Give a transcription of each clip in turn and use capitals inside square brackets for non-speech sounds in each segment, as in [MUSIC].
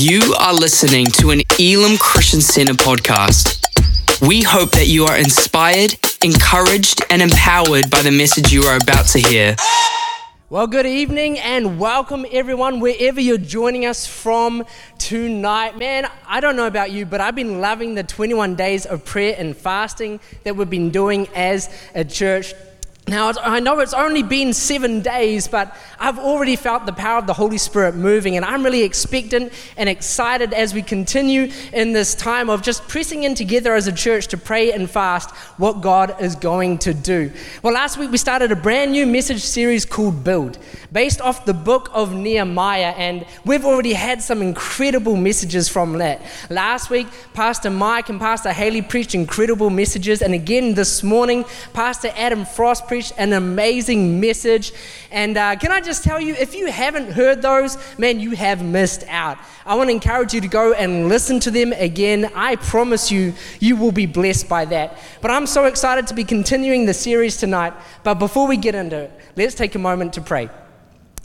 You are listening to an Elim Christian Center podcast. We hope that you are inspired, encouraged, and empowered by the message you are about to hear. Well, good evening and welcome everyone, wherever you're joining us from tonight. Man, I don't know about you, but I've been loving the 21 days of prayer and fasting that we've been doing as a church now, I know it's only been seven days, but I've already felt the power of the Holy Spirit moving, and I'm really expectant and excited as we continue in this time of just pressing in together as a church to pray and fast what God is going to do. Well, last week we started a brand new message series called Build, based off the book of Nehemiah, and we've already had some incredible messages from that. Last week, Pastor Mike and Pastor Haley preached incredible messages, and again this morning, Pastor Adam Frost preached preached an amazing message. And uh, can I just tell you, if you haven't heard those, man, you have missed out. I want to encourage you to go and listen to them again. I promise you, you will be blessed by that. But I'm so excited to be continuing the series tonight. But before we get into it, let's take a moment to pray.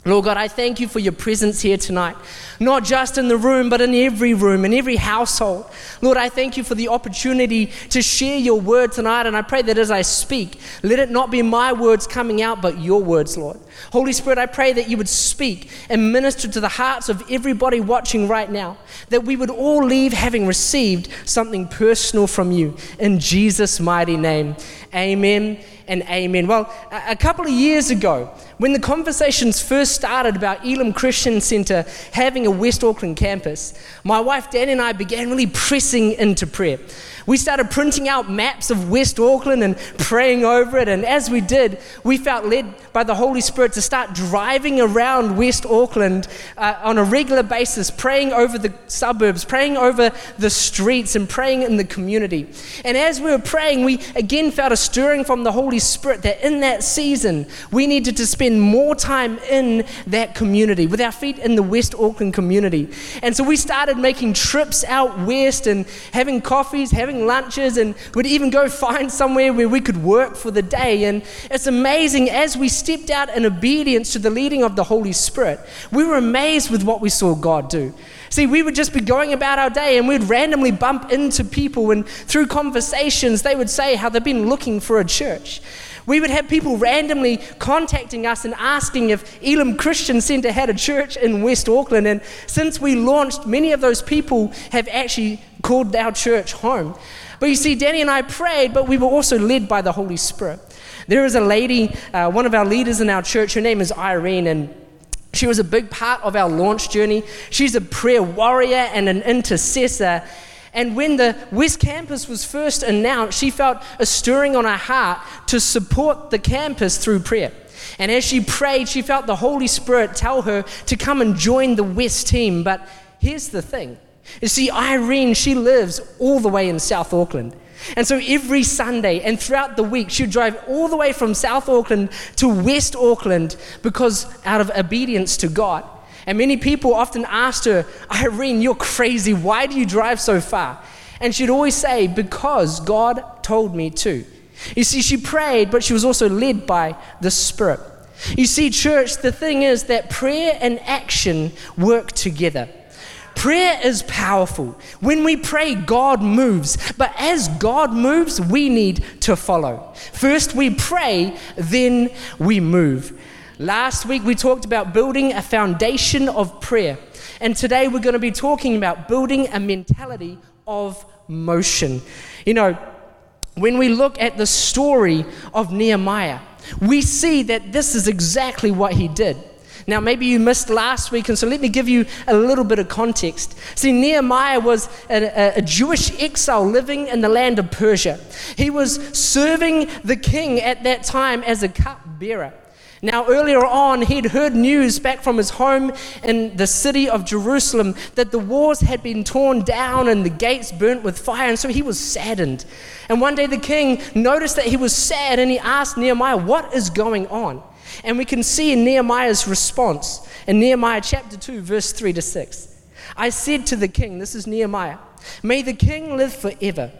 Lord God, I thank you for your presence here tonight, not just in the room, but in every room, in every household. Lord, I thank you for the opportunity to share your word tonight, and I pray that as I speak, let it not be my words coming out, but your words, Lord. Holy Spirit, I pray that you would speak and minister to the hearts of everybody watching right now, that we would all leave having received something personal from you. In Jesus' mighty name, amen and amen. Well, a couple of years ago, when the conversations first started about Elim Christian Centre having a West Auckland campus, my wife Dan and I began really pressing into prayer. We started printing out maps of West Auckland and praying over it. And as we did, we felt led by the Holy Spirit to start driving around West Auckland uh, on a regular basis, praying over the suburbs, praying over the streets, and praying in the community. And as we were praying, we again felt a stirring from the Holy Spirit that in that season, we needed to spend more time in that community, with our feet in the West Auckland community. And so we started making trips out west and having coffees, having lunches, and we'd even go find somewhere where we could work for the day. And it's amazing as we stepped out in obedience to the leading of the Holy Spirit, we were amazed with what we saw God do. See, we would just be going about our day and we'd randomly bump into people, and through conversations, they would say how they've been looking for a church. We would have people randomly contacting us and asking if Elim Christian Centre had a church in West Auckland. And since we launched, many of those people have actually called our church home. But you see, Danny and I prayed, but we were also led by the Holy Spirit. There is a lady, uh, one of our leaders in our church, her name is Irene, and she was a big part of our launch journey. She's a prayer warrior and an intercessor. And when the West Campus was first announced, she felt a stirring on her heart to support the campus through prayer. And as she prayed, she felt the Holy Spirit tell her to come and join the West team. But here's the thing you see, Irene, she lives all the way in South Auckland. And so every Sunday and throughout the week, she'd drive all the way from South Auckland to West Auckland because out of obedience to God. And many people often asked her, Irene, you're crazy. Why do you drive so far? And she'd always say, Because God told me to. You see, she prayed, but she was also led by the Spirit. You see, church, the thing is that prayer and action work together. Prayer is powerful. When we pray, God moves. But as God moves, we need to follow. First we pray, then we move. Last week we talked about building a foundation of prayer. And today we're going to be talking about building a mentality of motion. You know, when we look at the story of Nehemiah, we see that this is exactly what he did. Now, maybe you missed last week, and so let me give you a little bit of context. See, Nehemiah was a, a, Jewish exile living in the land of Persia. He was serving the king at that time as a cupbearer. Now, earlier on, he'd heard news back from his home in the city of Jerusalem that the walls had been torn down and the gates burnt with fire, and so he was saddened. And one day the king noticed that he was sad and he asked Nehemiah, What is going on? And we can see in Nehemiah's response in Nehemiah chapter 2, verse 3 to 6. I said to the king, This is Nehemiah, may the king live forever.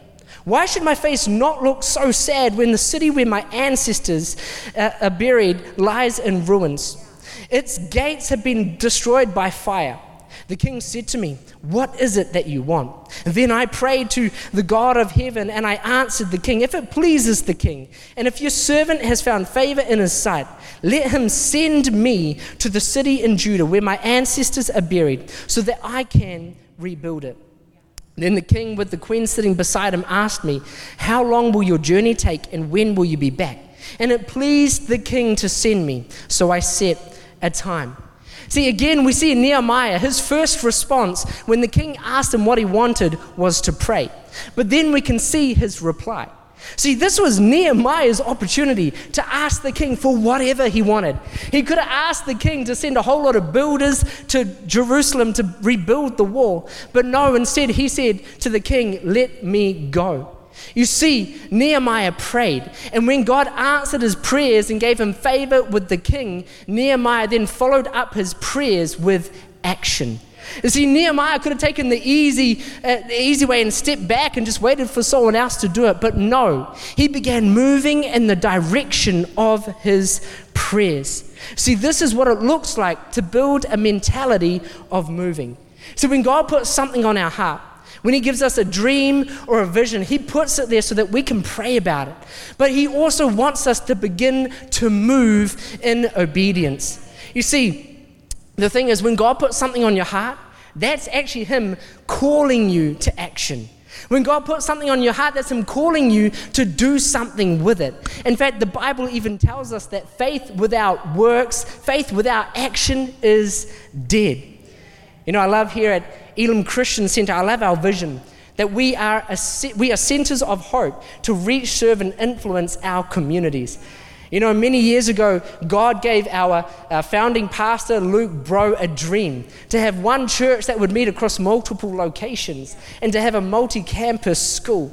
Why should my face not look so sad when the city where my ancestors uh, are buried lies in ruins? Its gates have been destroyed by fire. The king said to me, What is it that you want? And then I prayed to the God of heaven, and I answered the king, If it pleases the king, and if your servant has found favor in his sight, let him send me to the city in Judah where my ancestors are buried, so that I can rebuild it. Then the king, with the queen sitting beside him, asked me, How long will your journey take, and when will you be back? And it pleased the king to send me, so I set a time. See, again, we see Nehemiah, his first response when the king asked him what he wanted was to pray. But then we can see his reply. See, this was Nehemiah's opportunity to ask the king for whatever he wanted. He could have asked the king to send a whole lot of builders to Jerusalem to rebuild the wall. But no, instead, he said to the king, Let me go. You see, Nehemiah prayed, and when God answered his prayers and gave him favor with the king, Nehemiah then followed up his prayers with action. You see, Nehemiah could have taken the easy, uh, the easy way and stepped back and just waited for someone else to do it, but no, he began moving in the direction of his prayers. See, this is what it looks like to build a mentality of moving. So, when God puts something on our heart, when He gives us a dream or a vision, He puts it there so that we can pray about it. But He also wants us to begin to move in obedience. You see, the thing is, when God puts something on your heart, that's actually Him calling you to action. When God puts something on your heart, that's Him calling you to do something with it. In fact, the Bible even tells us that faith without works, faith without action is dead. You know, I love here at Elim Christian Center, I love our vision that we are, a, we are centers of hope to reach, serve, and influence our communities. You know, many years ago, God gave our, our, founding pastor, Luke Brough, a dream to have one church that would meet across multiple locations and to have a multi campus school.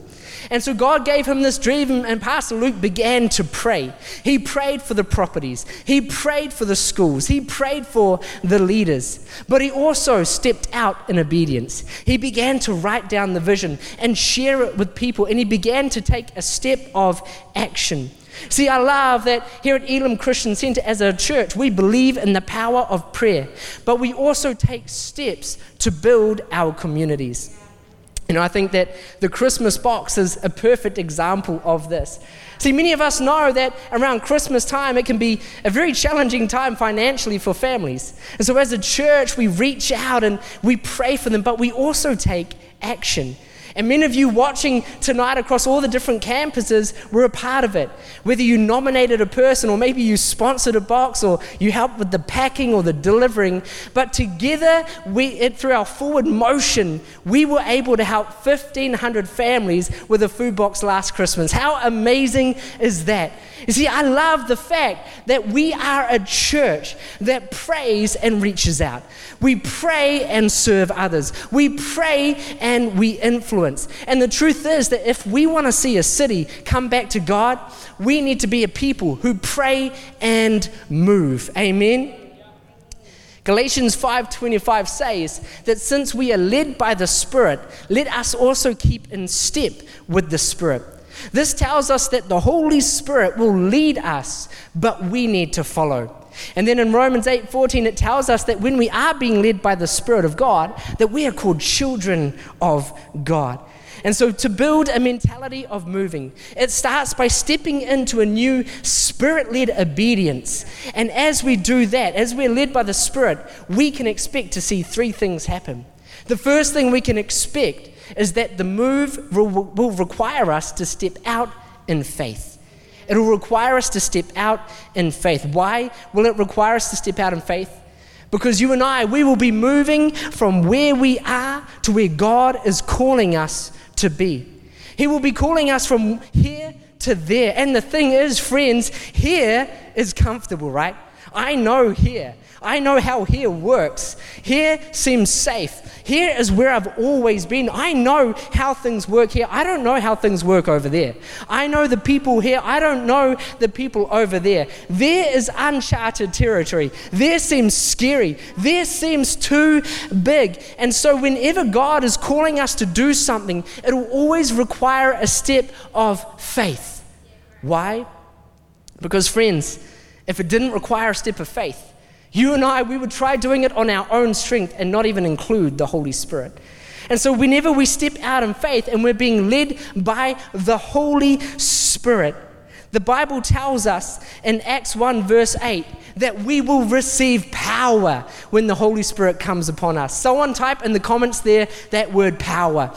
And so God gave him this dream, and Pastor Luke began to pray. He prayed for the properties, he prayed for the schools, he prayed for the leaders. But he also stepped out in obedience. He began to write down the vision and share it with people, and he began to take a step of action. See, I love that here at Elim Christian Center as a church, we believe in the power of prayer, but we also take steps to build our communities. Know, I think that the Christmas box is a perfect example of this. See, many of us know that around Christmas time it can be a very challenging time financially for families. And so, as a church, we reach out and we pray for them, but we also take action. And many of you watching tonight across all the different campuses were a part of it. Whether you nominated a person, or maybe you sponsored a box, or you helped with the packing or the delivering, but together, we, it, through our forward motion, we were able to help 1,500 families with a food box last Christmas. How amazing is that? You see, I love the fact that we are a church that prays and reaches out. We pray and serve others. We pray and we influence. And the truth is that if we want to see a city come back to God, we need to be a people who pray and move. Amen. Galatians 5:25 says that since we are led by the Spirit, let us also keep in step with the Spirit. This tells us that the Holy Spirit will lead us, but we need to follow. And then in Romans 8:14 it tells us that when we are being led by the Spirit of God, that we are called children of God. And so, to build a mentality of moving, it starts by stepping into a new spirit led obedience. And as we do that, as we're led by the Spirit, we can expect to see three things happen. The first thing we can expect is that the move will require us to step out in faith. It will require us to step out in faith. Why will it require us to step out in faith? Because you and I, we will be moving from where we are to where God is calling us to be. He will be calling us from here to there. And the thing is, friends, here is comfortable, right? I know here. I know how here works. Here seems safe. Here is where I've always been. I know how things work here. I don't know how things work over there. I know the people here. I don't know the people over there. There is uncharted territory. There seems scary. There seems too big. And so, whenever God is calling us to do something, it will always require a step of faith. Why? Because, friends, if it didn't require a step of faith, You and I, we would try doing it on our own strength and not even include the Holy Spirit. And so, whenever we step out in faith and we're being led by the Holy Spirit, the Bible tells us in Acts 1, verse 8, that we will receive power when the Holy Spirit comes upon us. Someone type in the comments there that word power.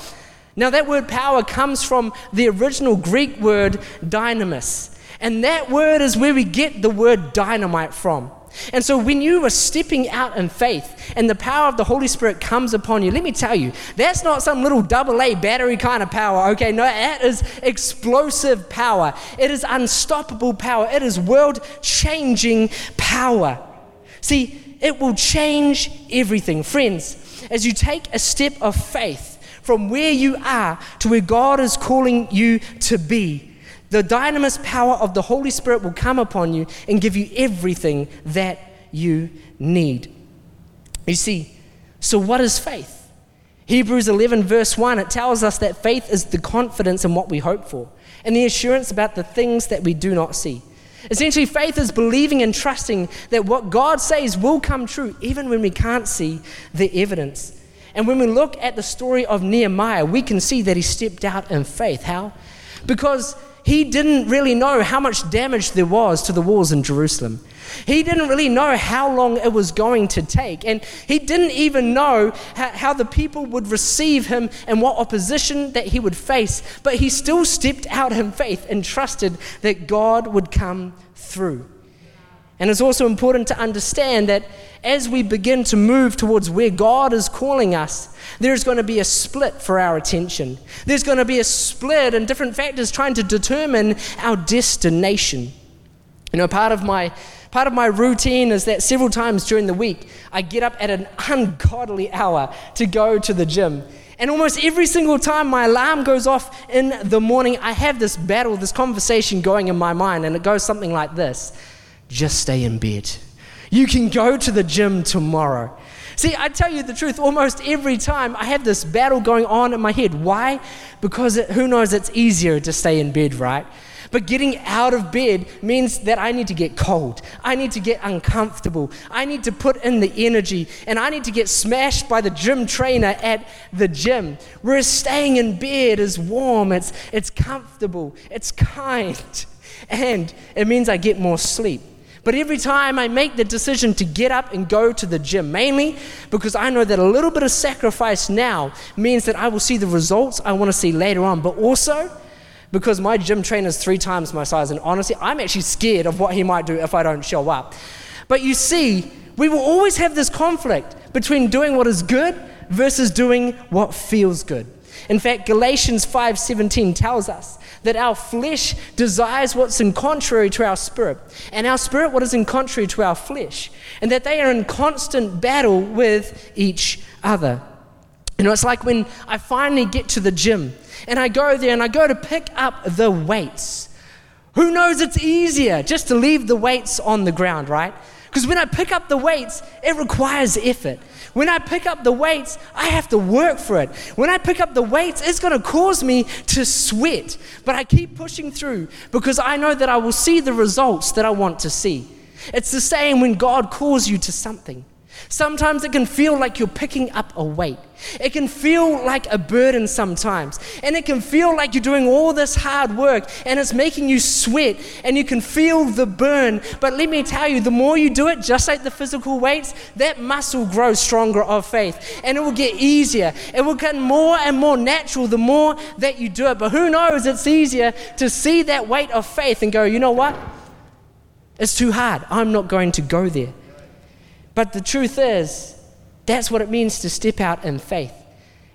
Now, that word power comes from the original Greek word dynamis. And that word is where we get the word dynamite from. And so, when you are stepping out in faith and the power of the Holy Spirit comes upon you, let me tell you, that's not some little double A battery kind of power, okay? No, that is explosive power. It is unstoppable power. It is world changing power. See, it will change everything. Friends, as you take a step of faith from where you are to where God is calling you to be, the dynamis power of the Holy Spirit will come upon you and give you everything that you need. You see, so what is faith? Hebrews 11, verse 1, it tells us that faith is the confidence in what we hope for and the assurance about the things that we do not see. Essentially, faith is believing and trusting that what God says will come true, even when we can't see the evidence. And when we look at the story of Nehemiah, we can see that he stepped out in faith. How? Because he didn't really know how much damage there was to the walls in Jerusalem. He didn't really know how long it was going to take. And he didn't even know how, the people would receive him and what opposition that he would face. But he still stepped out in faith and trusted that God would come through. And it's also important to understand that as we begin to move towards where God is calling us, there's going to be a split for our attention. There's going to be a split and different factors trying to determine our destination. You know, part of my part of my routine is that several times during the week I get up at an ungodly hour to go to the gym. And almost every single time my alarm goes off in the morning, I have this battle, this conversation going in my mind, and it goes something like this just stay in bed. You can go to the gym tomorrow. See, I tell you the truth, almost every time I have this battle going on in my head. Why? Because it, who knows, it's easier to stay in bed, right? But getting out of bed means that I need to get cold. I need to get uncomfortable. I need to put in the energy and I need to get smashed by the gym trainer at the gym. Whereas staying in bed is warm, it's, it's comfortable, it's kind, [LAUGHS] and it means I get more sleep. But every time I make the decision to get up and go to the gym, mainly because I know that a little bit of sacrifice now means that I will see the results I want to see later on, but also because my gym trainer is three times my size, and honestly, I'm actually scared of what he might do if I don't show up. But you see, we will always have this conflict between doing what is good versus doing what feels good. In fact, Galatians 5:17 tells us that our flesh desires what's in contrary to our spirit, and our spirit what is in contrary to our flesh, and that they are in constant battle with each other. You know, it's like when I finally get to the gym and I go there and I go to pick up the weights. Who knows it's easier just to leave the weights on the ground, right? Because when I pick up the weights, it requires effort. When I pick up the weights, I have to work for it. When I pick up the weights, it's going to cause me to sweat. But I keep pushing through because I know that I will see the results that I want to see. It's the same when God calls you to something. Sometimes it can feel like you're picking up a weight. It can feel like a burden sometimes. And it can feel like you're doing all this hard work and it's making you sweat and you can feel the burn. But let me tell you, the more you do it, just like the physical weights, that muscle grows stronger of faith and it will get easier. It will get more and more natural the more that you do it. But who knows, it's easier to see that weight of faith and go, you know what? It's too hard. I'm not going to go there. But the truth is, that's what it means to step out in faith.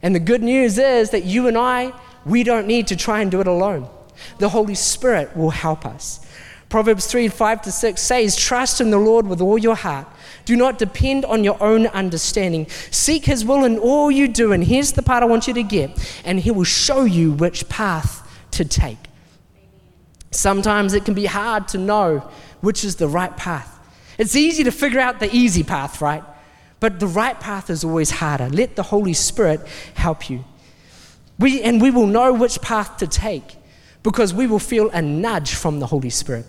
And the good news is that you and I, we don't need to try and do it alone. The Holy Spirit will help us. Proverbs 3 5 to 6 says, Trust in the Lord with all your heart. Do not depend on your own understanding. Seek His will in all you do. And here's the part I want you to get, and He will show you which path to take. Sometimes it can be hard to know which is the right path. It's easy to figure out the easy path, right? But the right path is always harder. Let the Holy Spirit help you. We, and we will know which path to take because we will feel a nudge from the Holy Spirit.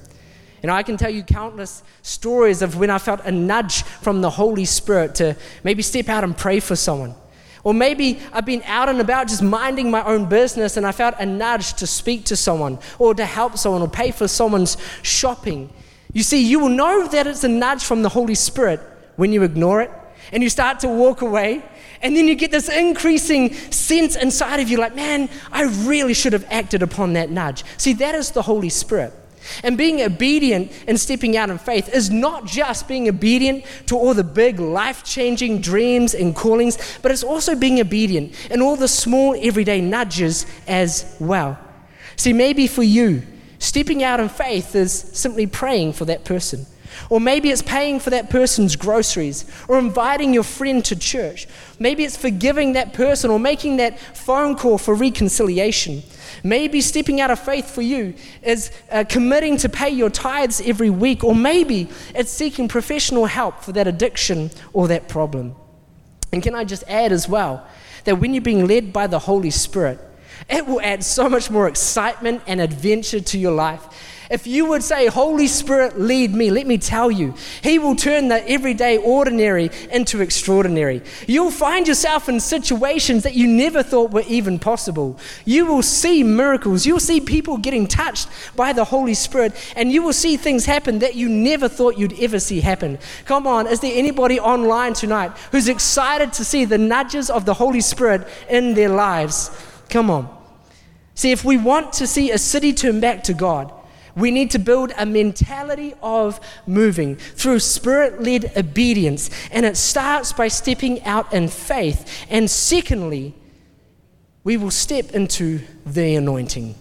And I can tell you countless stories of when I felt a nudge from the Holy Spirit to maybe step out and pray for someone. Or maybe I've been out and about just minding my own business and I felt a nudge to speak to someone or to help someone or pay for someone's shopping. You see, you will know that it's a nudge from the Holy Spirit when you ignore it and you start to walk away. And then you get this increasing sense inside of you like, man, I really should have acted upon that nudge. See, that is the Holy Spirit. And being obedient and stepping out in faith is not just being obedient to all the big life changing dreams and callings, but it's also being obedient in all the small everyday nudges as well. See, maybe for you, stepping out in faith is simply praying for that person. Or maybe it's paying for that person's groceries, or inviting your friend to church. Maybe it's forgiving that person, or making that phone call for reconciliation. Maybe stepping out of faith for you is uh, committing to pay your tithes every week, or maybe it's seeking professional help for that addiction or that problem. And can I just add as well that when you're being led by the Holy Spirit, it will add so much more excitement and adventure to your life if you would say, Holy Spirit, lead me, let me tell you, He will turn the everyday ordinary into extraordinary. You'll find yourself in situations that you never thought were even possible. You will see miracles. You'll see people getting touched by the Holy Spirit, and you will see things happen that you never thought you'd ever see happen. Come on, is there anybody online tonight who's excited to see the nudges of the Holy Spirit in their lives? Come on. See, if we want to see a city turn back to God, we need to build a mentality of moving through spirit led obedience. And it starts by stepping out in faith. And secondly, we will step into the anointing.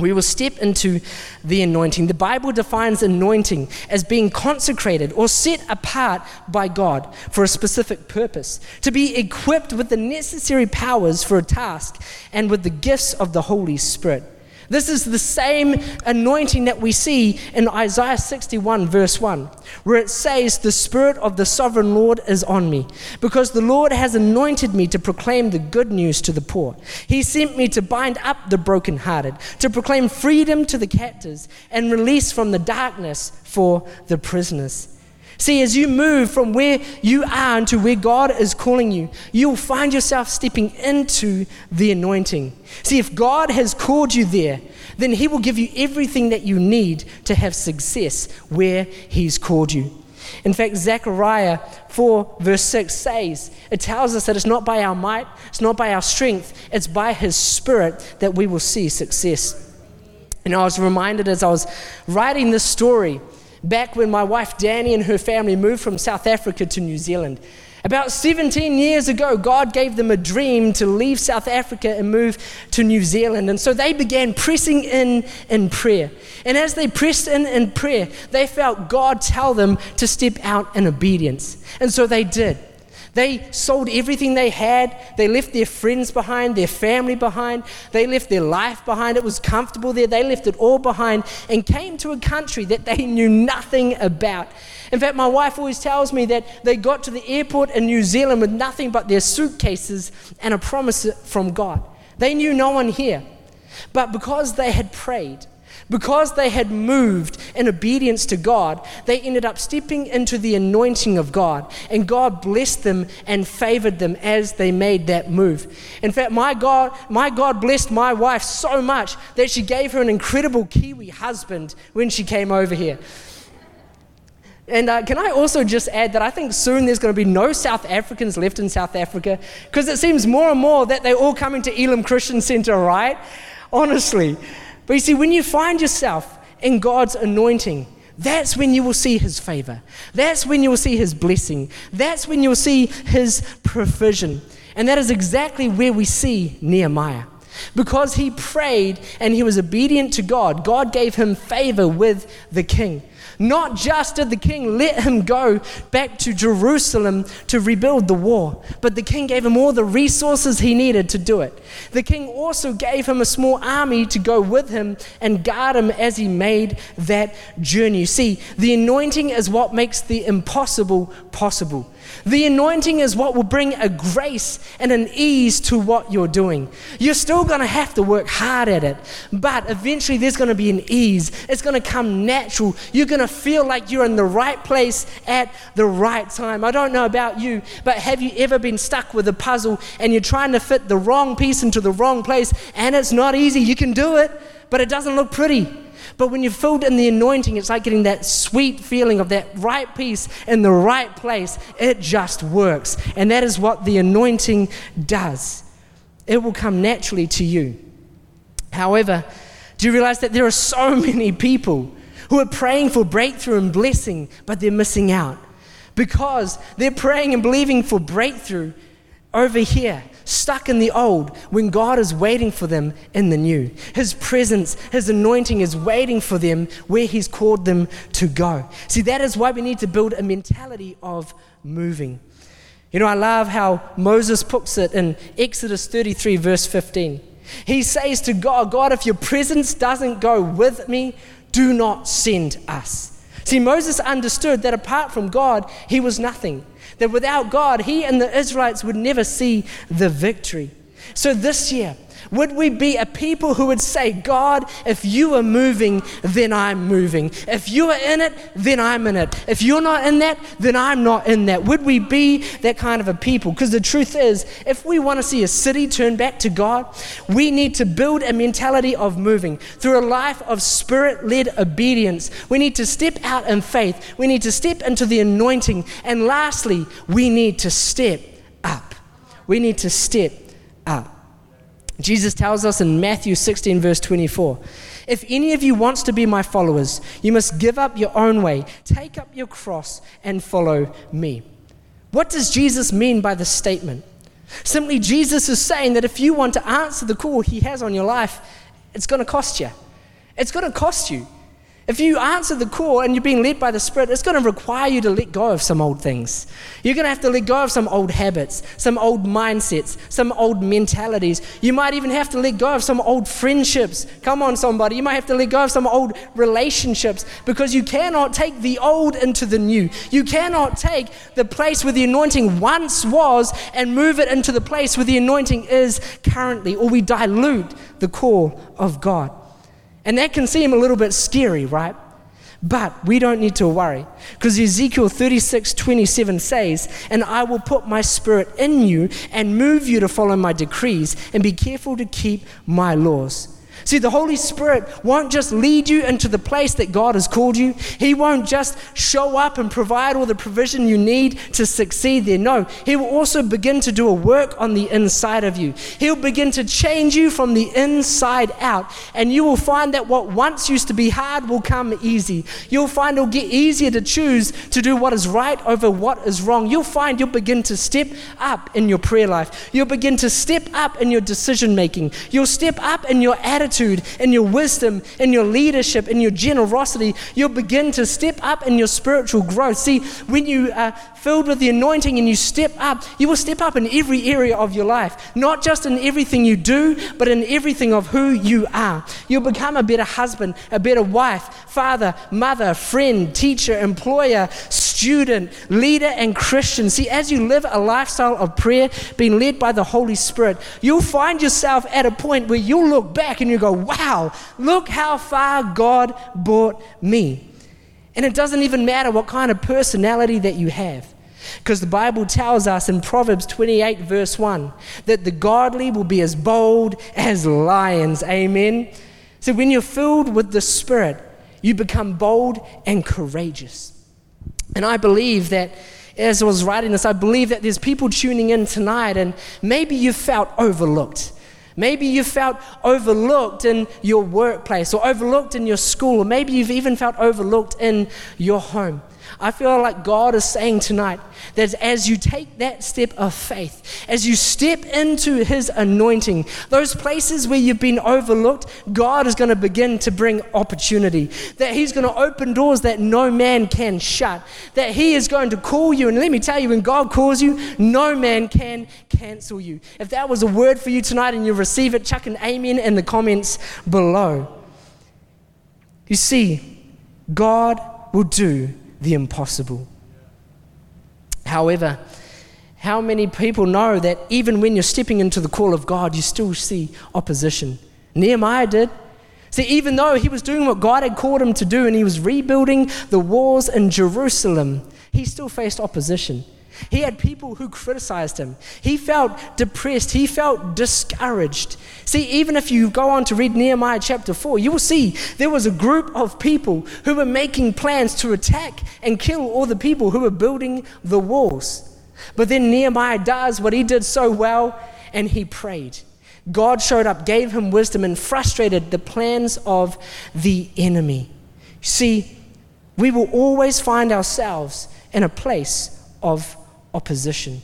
We will step into the anointing. The Bible defines anointing as being consecrated or set apart by God for a specific purpose, to be equipped with the necessary powers for a task and with the gifts of the Holy Spirit. This is the same anointing that we see in Isaiah 61, verse 1, where it says, The Spirit of the sovereign Lord is on me, because the Lord has anointed me to proclaim the good news to the poor. He sent me to bind up the brokenhearted, to proclaim freedom to the captives, and release from the darkness for the prisoners. See, as you move from where you are into where God is calling you, you'll find yourself stepping into the anointing. See, if God has called you there, then He will give you everything that you need to have success where He's called you. In fact, Zechariah 4, verse 6 says, it tells us that it's not by our might, it's not by our strength, it's by His Spirit that we will see success. And I was reminded as I was writing this story back when my wife Danny and her family moved from South Africa to New Zealand. About 17 years ago, God gave them a dream to leave South Africa and move to New Zealand. And so they began pressing in in prayer. And as they pressed in in prayer, they felt God tell them to step out in obedience. And so they did. They sold everything they had. They left their friends behind, their family behind. They left their life behind. It was comfortable there. They left it all behind and came to a country that they knew nothing about. In fact, my wife always tells me that they got to the airport in New Zealand with nothing but their suitcases and a promise from God. They knew no one here. But because they had prayed, because they had moved in obedience to God, they ended up stepping into the anointing of God, and God blessed them and favored them as they made that move. In fact, my God, my God blessed my wife so much that she gave her an incredible Kiwi husband when she came over here. And uh, can I also just add that I think soon there's going to be no South Africans left in South Africa because it seems more and more that they're all coming to Elim Christian Center, right? Honestly. But you see, when you find yourself in God's anointing, that's when you will see his favor. That's when you will see his blessing. That's when you will see his provision. And that is exactly where we see Nehemiah. Because he prayed and he was obedient to God, God gave him favor with the king. Not just did the king let him go back to Jerusalem to rebuild the wall, but the king gave him all the resources he needed to do it. The king also gave him a small army to go with him and guard him as he made that journey. See, the anointing is what makes the impossible possible. The anointing is what will bring a grace and an ease to what you're doing. You're still going to have to work hard at it, but eventually there's going to be an ease. It's going to come natural. You're going to feel like you're in the right place at the right time. I don't know about you, but have you ever been stuck with a puzzle and you're trying to fit the wrong piece into the wrong place and it's not easy? You can do it, but it doesn't look pretty. But when you're filled in the anointing, it's like getting that sweet feeling of that right piece in the right place. It just works. And that is what the anointing does. It will come naturally to you. However, do you realize that there are so [LAUGHS] many people who are praying for breakthrough and blessing, but they're missing out? Because they're praying and believing for breakthrough over here, stuck in the old, when God is waiting for them in the new. His presence, His anointing is waiting for them where He's called them to go. See, that is why we need to build a mentality of moving. You know, I love how Moses puts it in Exodus 33, verse 15. He says to God, God, if your presence doesn't go with me, do not send us. See, Moses understood that apart from God, he was nothing that without God, he and the Israelites would never see the victory. So this year, would we be a people who would say, God, if you are moving, then I'm moving. If you are in it, then I'm in it. If you're not in that, then I'm not in that. Would we be that kind of a people? Because the truth is, if we want to see a city turn back to God, we need to build a mentality of moving through a life of spirit led obedience. We need to step out in faith. We need to step into the anointing. And lastly, we need to step up. We need to step up. Jesus tells us in Matthew 16, verse 24 If any of you wants to be my followers, you must give up your own way, take up your cross, and follow me. What does Jesus mean by this statement? Simply, Jesus is saying that if you want to answer the call he has on your life, it's going to cost you. It's going to cost you. If you answer the call and you're being led by the Spirit, it's going to require you to let go of some old things. You're going to have to let go of some old habits, some old mindsets, some old mentalities. You might even have to let go of some old friendships. Come on, somebody. You might have to let go of some old relationships because you cannot take the old into the new. You cannot take the place where the anointing once was and move it into the place where the anointing is currently, or we dilute the call of God. And that can seem a little bit scary, right? But we don't need to worry because Ezekiel 36 27 says, And I will put my spirit in you and move you to follow my decrees and be careful to keep my laws. See, the Holy Spirit won't just lead you into the place that God has called you. He won't just show up and provide all the provision you need to succeed there. No, He will also begin to do a work on the inside of you. He'll begin to change you from the inside out. And you will find that what once used to be hard will come easy. You'll find it'll get easier to choose to do what is right over what is wrong. You'll find you'll begin to step up in your prayer life. You'll begin to step up in your decision making. You'll step up in your attitude attitude, in your wisdom, in your leadership, in your generosity, you'll begin to step up in your spiritual growth. See, when you are filled with the anointing and you step up, you will step up in every area of your life, not just in everything you do, but in everything of who you are. You'll become a better husband, a better wife, father, mother, friend, teacher, employer, student, leader, and Christian. See, as you live a lifestyle of prayer, being led by the Holy Spirit, you'll find yourself at a point where you'll look back and you go, wow, look how far God brought me. And it doesn't even matter what kind of personality that you have. Because the Bible tells us in Proverbs 28, verse 1, that the godly will be as bold as lions. Amen. So when you're filled with the Spirit, you become bold and courageous. And I believe that as I was writing this, I believe that there's people tuning in tonight, and maybe you felt overlooked. Maybe you felt overlooked in your workplace or overlooked in your school, or maybe you've even felt overlooked in your home. I feel like God is saying tonight that as you take that step of faith, as you step into His anointing, those places where you've been overlooked, God is going to begin to bring opportunity. That He's going to open doors that no man can shut. That He is going to call you. And let me tell you, when God calls you, no man can cancel you. If that was a word for you tonight and you receive it, chuck an amen in the comments below. You see, God will do the impossible. However, how many people know that even when you're stepping into the call of God, you still see opposition? Nehemiah did. See, even though he was doing what God had called him to do and he was rebuilding the walls in Jerusalem, he still faced opposition. He had people who criticized him. He felt depressed. He felt discouraged. See, even if you go on to read Nehemiah chapter 4, you will see there was a group of people who were making plans to attack and kill all the people who were building the walls. But then Nehemiah does what he did so well, and he prayed. God showed up, gave him wisdom, and frustrated the plans of the enemy. See, we will always find ourselves in a place of opposition.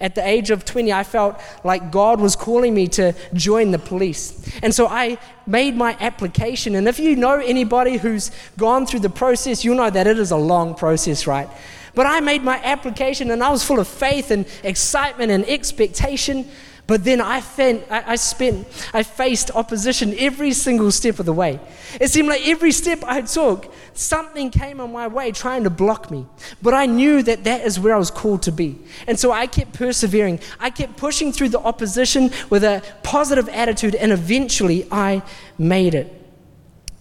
At the age of 20, I felt like God was calling me to join the police. And so I made my application. And if you know anybody who's gone through the process, you'll know that it is a long process, right? But I made my application and I was full of faith and excitement and expectation. But then I, spent, I, spent, I faced opposition every single step of the way. It seemed like every step I took, something came on my way trying to block me. But I knew that that is where I was called to be. And so I kept persevering. I kept pushing through the opposition with a positive attitude, and eventually I made it.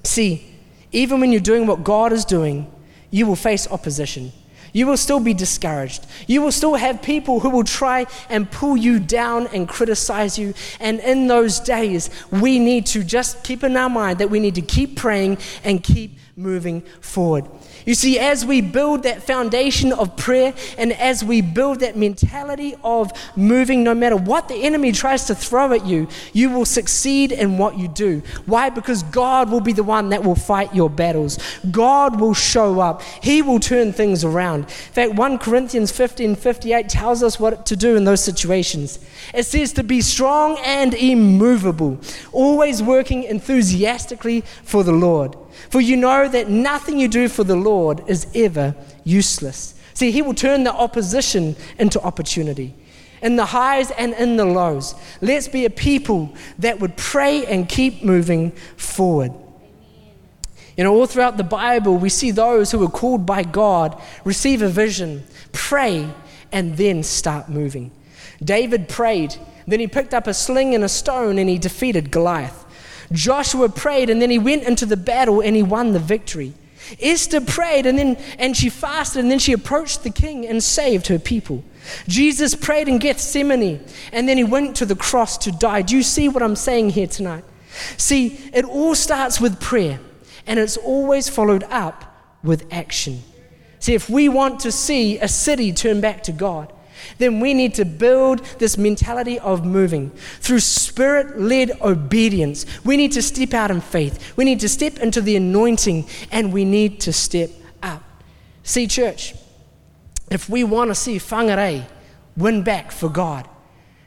See, even when you're doing what God is doing, you will face opposition. You will still be discouraged. You will still have people who will try and pull you down and criticize you. And in those days, we need to just keep in our mind that we need to keep praying and keep moving forward. You see, as we build that foundation of prayer and as we build that mentality of moving, no matter what the enemy tries to throw at you, you will succeed in what you do. Why? Because God will be the one that will fight your battles. God will show up. He will turn things around. In fact, 1 Corinthians 15 58 tells us what to do in those situations. It says to be strong and immovable, always working enthusiastically for the Lord. For you know that nothing you do for the Lord is ever useless. See, He will turn the opposition into opportunity. In the highs and in the lows. Let's be a people that would pray and keep moving forward. You know, all throughout the Bible, we see those who are called by God receive a vision, pray, and then start moving. David prayed, then he picked up a sling and a stone and he defeated Goliath. Joshua prayed and then he went into the battle and he won the victory. Esther prayed and then and she fasted and then she approached the king and saved her people. Jesus prayed in Gethsemane and then he went to the cross to die. Do you see what I'm saying here tonight? See, it all starts with prayer and it's always followed up with action. See, if we want to see a city turn back to God, then we need to build this mentality of moving through spirit led obedience. We need to step out in faith. We need to step into the anointing and we need to step up. See, church, if we want to see Whangarei win back for God,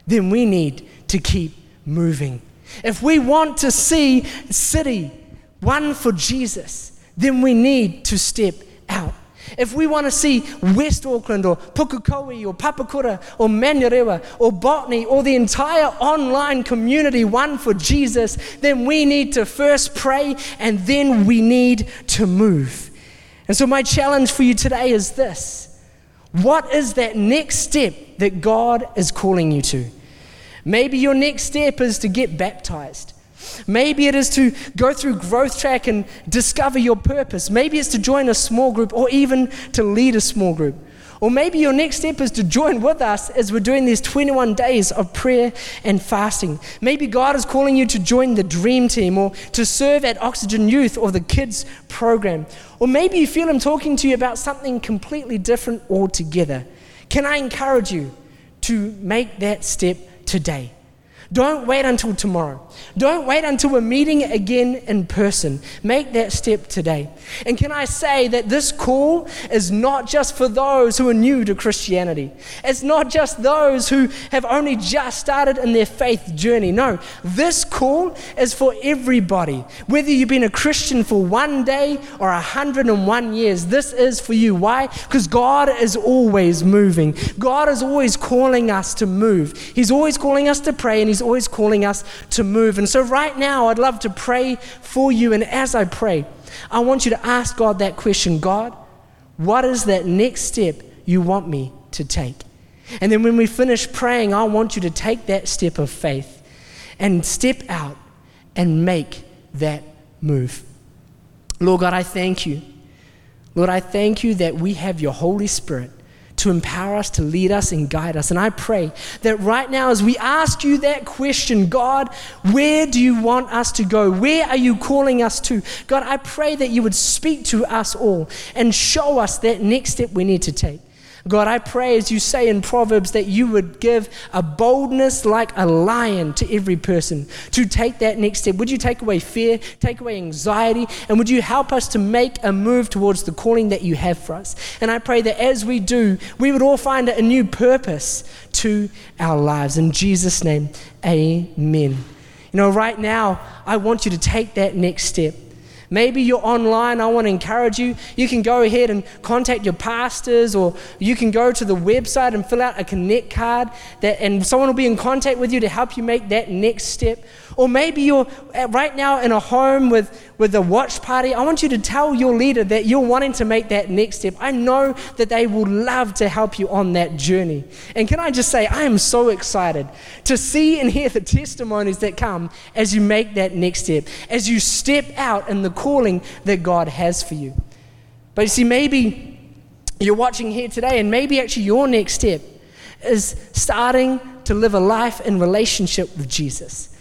then we need to keep moving. If we want to see City won for Jesus, then we need to step out. If we want to see West Auckland or Pukekohe or Papakura or Manurewa or Botany or the entire online community one for Jesus, then we need to first pray and then we need to move. And so, my challenge for you today is this What is that next step that God is calling you to? Maybe your next step is to get baptized. Maybe it is to go through growth track and discover your purpose. Maybe it's to join a small group or even to lead a small group. Or maybe your next step is to join with us as we're doing these 21 days of prayer and fasting. Maybe God is calling you to join the dream team or to serve at Oxygen Youth or the kids program. Or maybe you feel Him talking to you about something completely different altogether. Can I encourage you to make that step today? Don't wait until tomorrow. Don't wait until we're meeting again in person. Make that step today. And can I say that this call is not just for those who are new to Christianity? It's not just those who have only just started in their faith journey. No, this call is for everybody. Whether you've been a Christian for one day or 101 years, this is for you. Why? Because God is always moving. God is always calling us to move. He's always calling us to pray and He's always calling us to move. And so, right now, I'd love to pray for you. And as I pray, I want you to ask God that question God, what is that next step you want me to take. And then when we finish praying, I want you to take that step of faith and step out and make that move. Lord God, I thank you. Lord, I thank you that we have your Holy Spirit to empower us, to lead us, and guide us. And I pray that right now, as we ask you that question, God, where do you want us to go? Where are you calling us to? God, I pray that you would speak to us all and show us that next step we need to take. God, I pray, as you say in Proverbs, that you would give a boldness like a lion to every person to take that next step. Would you take away fear, take away anxiety, and would you help us to make a move towards the calling that you have for us? And I pray that as we do, we would all find a new purpose to our lives. In Jesus' name, amen. You know, right now, I want you to take that next step. Maybe you're online. I want to encourage you. You can go ahead and contact your pastors, or you can go to the website and fill out a connect card, that, and someone will be in contact with you to help you make that next step. Or maybe you're right now in a home with, with a watch party. I want you to tell your leader that you're wanting to make that next step. I know that they will love to help you on that journey. And can I just say, I am so excited to see and hear the testimonies that come as you make that next step, as you step out in the calling that God has for you. But you see, maybe you're watching here today, and maybe actually your next step is starting to live a life in relationship with Jesus.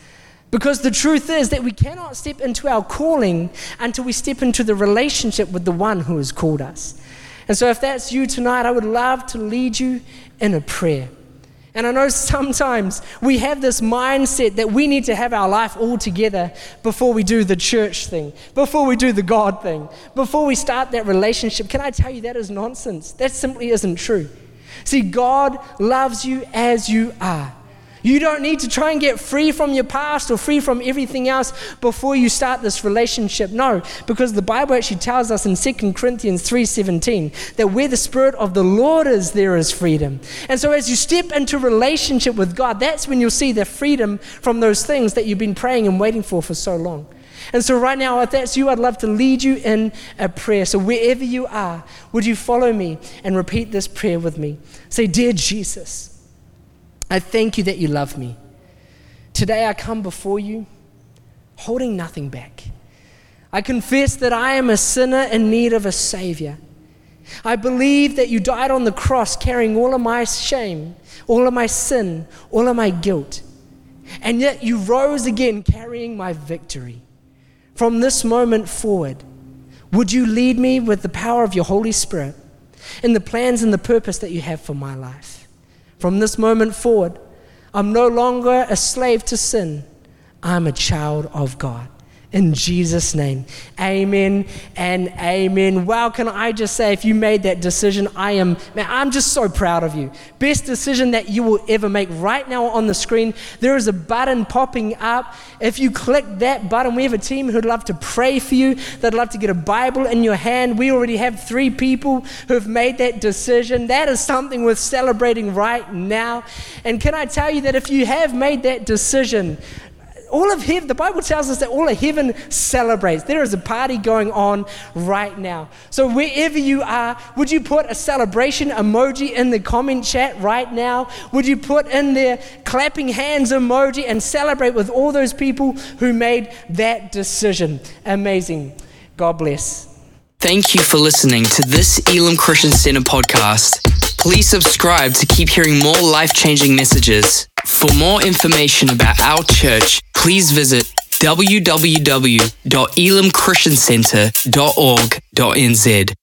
Because the truth is that we cannot step into our calling until we step into the relationship with the one who has called us. And so, if that's you tonight, I would love to lead you in a prayer. And I know sometimes we have this mindset that we need to have our life all together before we do the church thing, before we do the God thing, before we start that relationship. Can I tell you that is nonsense? That simply isn't true. See, God loves you as you are. You don't need to try and get free from your past or free from everything else before you start this relationship. No, because the Bible actually tells us in 2 Corinthians 3:17 that where the spirit of the Lord is there is freedom. And so as you step into relationship with God, that's when you'll see the freedom from those things that you've been praying and waiting for for so long. And so, right now, if that's you, I'd love to lead you in a prayer. So, wherever you are, would you follow me and repeat this prayer with me? Say, Dear Jesus, I thank you that you love me. Today I come before you holding nothing back. I confess that I am a sinner in need of a Savior. I believe that you died on the cross carrying all of my shame, all of my sin, all of my guilt. And yet you rose again carrying my victory. From this moment forward, would you lead me with the power of your Holy Spirit in the plans and the purpose that you have for my life? From this moment forward, I'm no longer a slave to sin. I'm a child of God. In Jesus' name, amen and amen. Well, can I just say, if you made that decision, I am, man, I'm just so proud of you. Best decision that you will ever make. Right now on the screen, there is a button popping up. If you click that button, we have a team who'd love to pray for you, they'd love to get a Bible in your hand. We already have three people who've made that decision. That is something worth celebrating right now. And can I tell you that if you have made that decision, all of heaven, the Bible tells us that all of heaven celebrates. There is a party going on right now. So, wherever you are, would you put a celebration emoji in the comment chat right now? Would you put in there clapping hands emoji and celebrate with all those people who made that decision? Amazing. God bless. Thank you for listening to this Elim Christian Center podcast. Please subscribe to keep hearing more life changing messages. For more information about our church, please visit www.elimchristiancenter.org.nz.